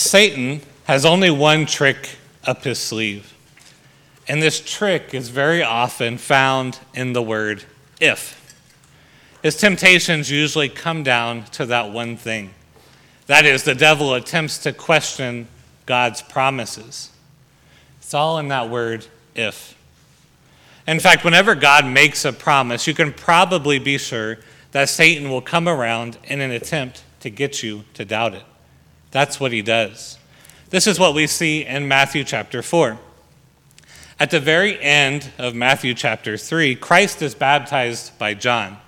Satan has only one trick up his sleeve. And this trick is very often found in the word if. His temptations usually come down to that one thing. That is, the devil attempts to question God's promises. It's all in that word if. In fact, whenever God makes a promise, you can probably be sure that Satan will come around in an attempt to get you to doubt it. That's what he does. This is what we see in Matthew chapter 4. At the very end of Matthew chapter 3, Christ is baptized by John.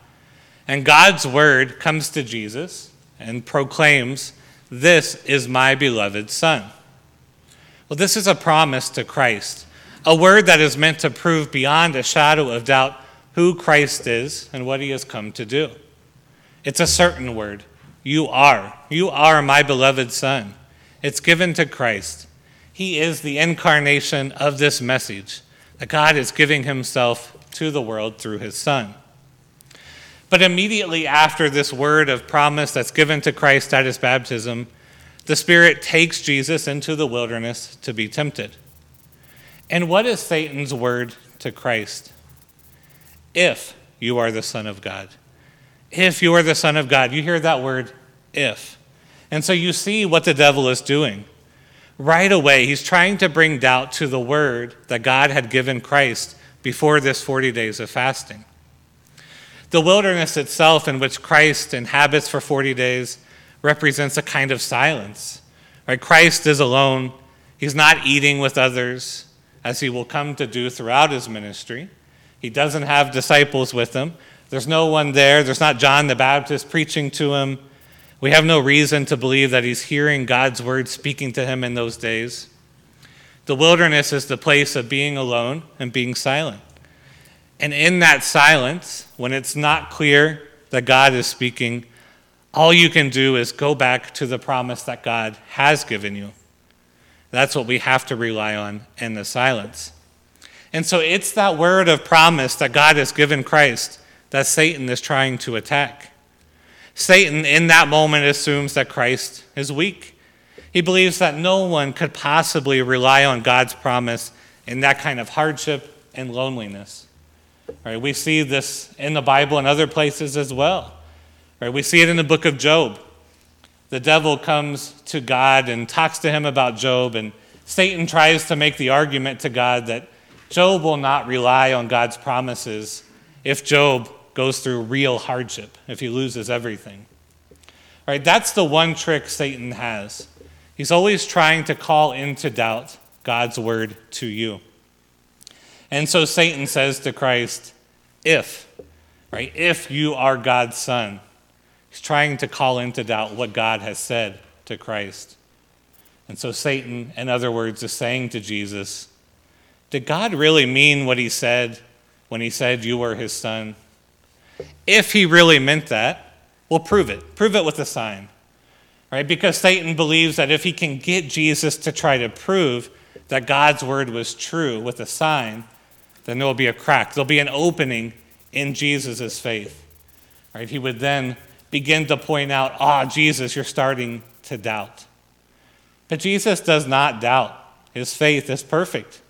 And God's word comes to Jesus and proclaims, This is my beloved Son. Well, this is a promise to Christ, a word that is meant to prove beyond a shadow of doubt who Christ is and what he has come to do. It's a certain word. You are. You are my beloved Son. It's given to Christ. He is the incarnation of this message that God is giving himself to the world through his Son. But immediately after this word of promise that's given to Christ at his baptism, the Spirit takes Jesus into the wilderness to be tempted. And what is Satan's word to Christ? If you are the Son of God. If you are the Son of God. You hear that word, if. And so you see what the devil is doing right away, he's trying to bring doubt to the word that God had given Christ before this 40 days of fasting. The wilderness itself, in which Christ inhabits for 40 days, represents a kind of silence. Right? Christ is alone, he's not eating with others, as he will come to do throughout his ministry. He doesn't have disciples with him. There's no one there. There's not John the Baptist preaching to him. We have no reason to believe that he's hearing God's word speaking to him in those days. The wilderness is the place of being alone and being silent. And in that silence, when it's not clear that God is speaking, all you can do is go back to the promise that God has given you. That's what we have to rely on in the silence. And so it's that word of promise that God has given Christ that Satan is trying to attack. Satan, in that moment, assumes that Christ is weak. He believes that no one could possibly rely on God's promise in that kind of hardship and loneliness. Right? We see this in the Bible and other places as well. Right? We see it in the book of Job. The devil comes to God and talks to him about Job, and Satan tries to make the argument to God that Job will not rely on God's promises if Job goes through real hardship, if he loses everything. Right? That's the one trick Satan has. He's always trying to call into doubt God's word to you. And so Satan says to Christ, if, right, if you are God's son, he's trying to call into doubt what God has said to Christ. And so Satan, in other words, is saying to Jesus, Did God really mean what he said when he said you were his son? If he really meant that, we'll prove it. Prove it with a sign. Right? Because Satan believes that if he can get Jesus to try to prove that God's word was true with a sign, then there will be a crack. There'll be an opening in Jesus' faith. Right? He would then begin to point out, ah, oh, Jesus, you're starting to doubt. But Jesus does not doubt. His faith is perfect.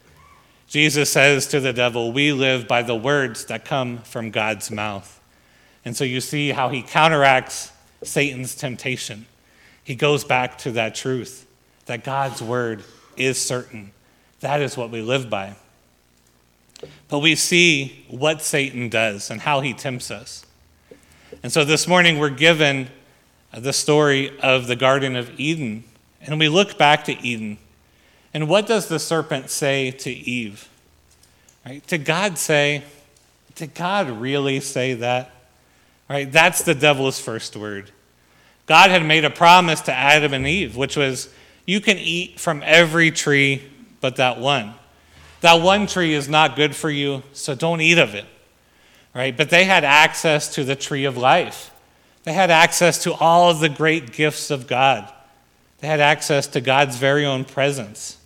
Jesus says to the devil, We live by the words that come from God's mouth. And so you see how he counteracts Satan's temptation. He goes back to that truth that God's word is certain. That is what we live by. But we see what Satan does and how he tempts us. And so this morning we're given the story of the Garden of Eden. And we look back to Eden. And what does the serpent say to Eve? Right? Did God say, did God really say that? Right? That's the devil's first word. God had made a promise to Adam and Eve, which was, You can eat from every tree but that one. That one tree is not good for you, so don't eat of it. Right? But they had access to the tree of life. They had access to all of the great gifts of God. They had access to God's very own presence.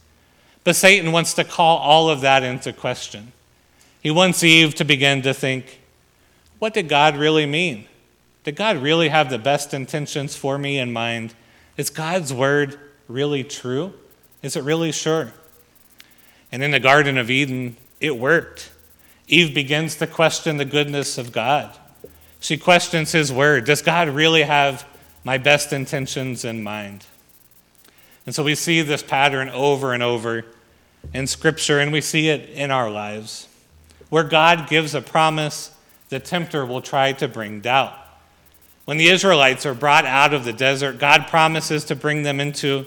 But Satan wants to call all of that into question. He wants Eve to begin to think, what did God really mean? Did God really have the best intentions for me in mind? Is God's word really true? Is it really sure? And in the Garden of Eden, it worked. Eve begins to question the goodness of God. She questions his word. Does God really have my best intentions in mind? And so we see this pattern over and over in Scripture, and we see it in our lives. Where God gives a promise, the tempter will try to bring doubt. When the Israelites are brought out of the desert, God promises to bring them into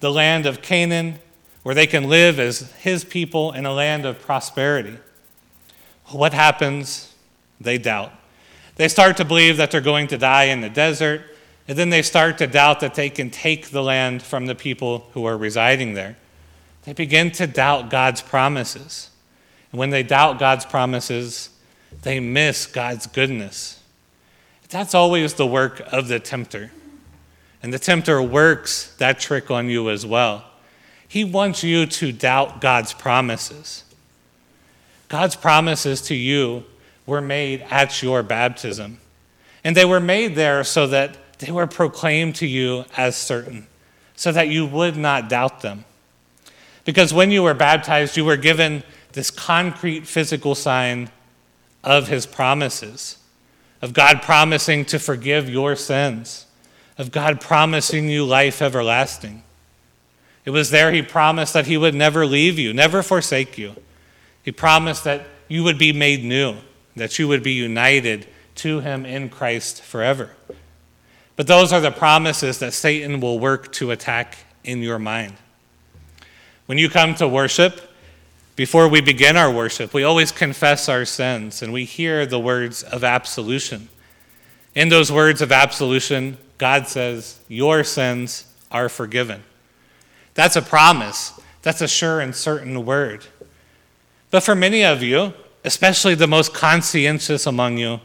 the land of Canaan, where they can live as His people in a land of prosperity. What happens? They doubt. They start to believe that they're going to die in the desert, and then they start to doubt that they can take the land from the people who are residing there. They begin to doubt God's promises. And when they doubt God's promises, they miss God's goodness. That's always the work of the tempter. And the tempter works that trick on you as well. He wants you to doubt God's promises. God's promises to you were made at your baptism. And they were made there so that they were proclaimed to you as certain, so that you would not doubt them. Because when you were baptized, you were given this concrete physical sign of his promises, of God promising to forgive your sins, of God promising you life everlasting. It was there he promised that he would never leave you, never forsake you. He promised that you would be made new, that you would be united to him in Christ forever. But those are the promises that Satan will work to attack in your mind. When you come to worship, before we begin our worship, we always confess our sins and we hear the words of absolution. In those words of absolution, God says, Your sins are forgiven. That's a promise. That's a sure and certain word. But for many of you, especially the most conscientious among you,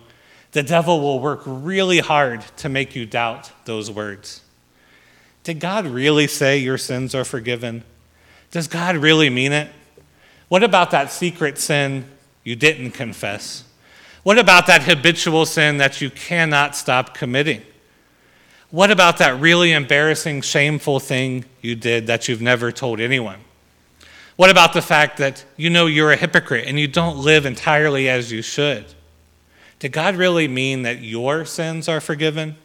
the devil will work really hard to make you doubt those words. Did God really say your sins are forgiven? Does God really mean it? What about that secret sin you didn't confess? What about that habitual sin that you cannot stop committing? What about that really embarrassing, shameful thing you did that you've never told anyone? What about the fact that you know you're a hypocrite and you don't live entirely as you should? Did God really mean that your sins are forgiven?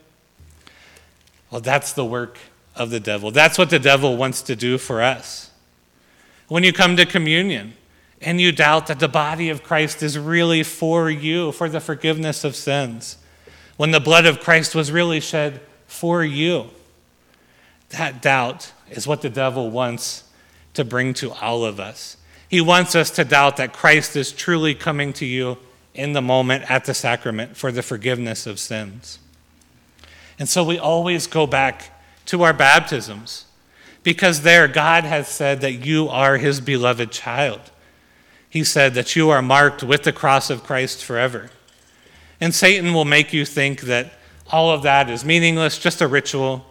Well, that's the work of the devil. That's what the devil wants to do for us. When you come to communion and you doubt that the body of Christ is really for you, for the forgiveness of sins, when the blood of Christ was really shed for you, that doubt is what the devil wants to bring to all of us. He wants us to doubt that Christ is truly coming to you in the moment at the sacrament for the forgiveness of sins. And so we always go back to our baptisms because there God has said that you are his beloved child. He said that you are marked with the cross of Christ forever. And Satan will make you think that all of that is meaningless, just a ritual,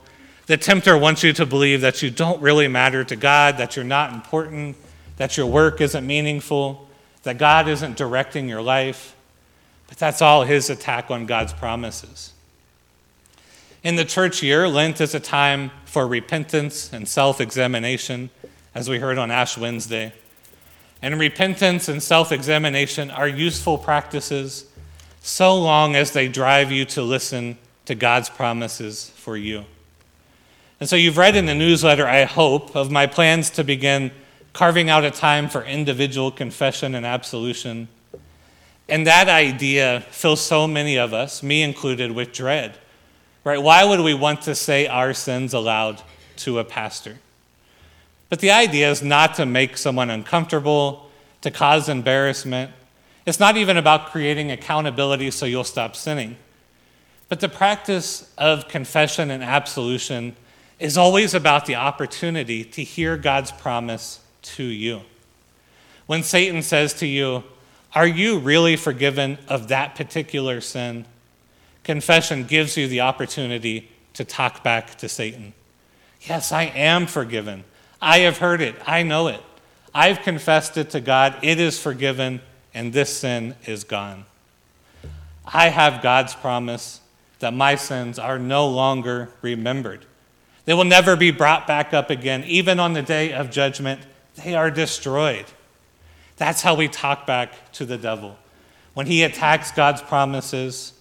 the tempter wants you to believe that you don't really matter to God, that you're not important, that your work isn't meaningful, that God isn't directing your life. But that's all his attack on God's promises. In the church year, Lent is a time for repentance and self examination, as we heard on Ash Wednesday. And repentance and self examination are useful practices so long as they drive you to listen to God's promises for you. And so you've read in the newsletter, I hope, of my plans to begin carving out a time for individual confession and absolution. And that idea fills so many of us, me included, with dread. Right? Why would we want to say our sins aloud to a pastor? But the idea is not to make someone uncomfortable, to cause embarrassment. It's not even about creating accountability so you'll stop sinning. But the practice of confession and absolution is always about the opportunity to hear God's promise to you. When Satan says to you, Are you really forgiven of that particular sin? Confession gives you the opportunity to talk back to Satan. Yes, I am forgiven. I have heard it. I know it. I've confessed it to God. It is forgiven, and this sin is gone. I have God's promise that my sins are no longer remembered They will never be brought back up again. Even on the day of judgment, they are destroyed. That's how we talk back to the devil. When he attacks God's promises,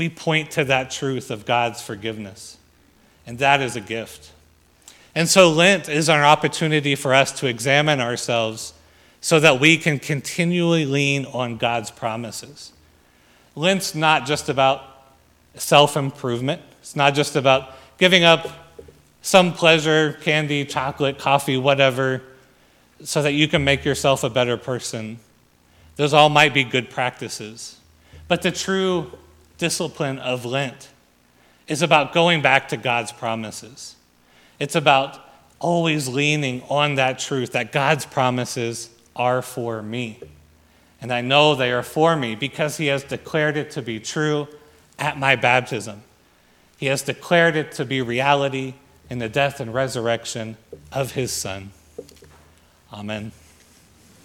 we point to that truth of God's forgiveness. And that is a gift. And so Lent is an opportunity for us to examine ourselves so that we can continually lean on God's promises. Lent's not just about self improvement, it's not just about giving up some pleasure, candy, chocolate, coffee, whatever, so that you can make yourself a better person. Those all might be good practices. But the true discipline of Lent is about going back to God's promises. It's about always leaning on that truth that God's promises are for me. And I know they are for me because He has declared it to be true at my baptism. He has declared it to be reality in the death and resurrection of His Son. Amen.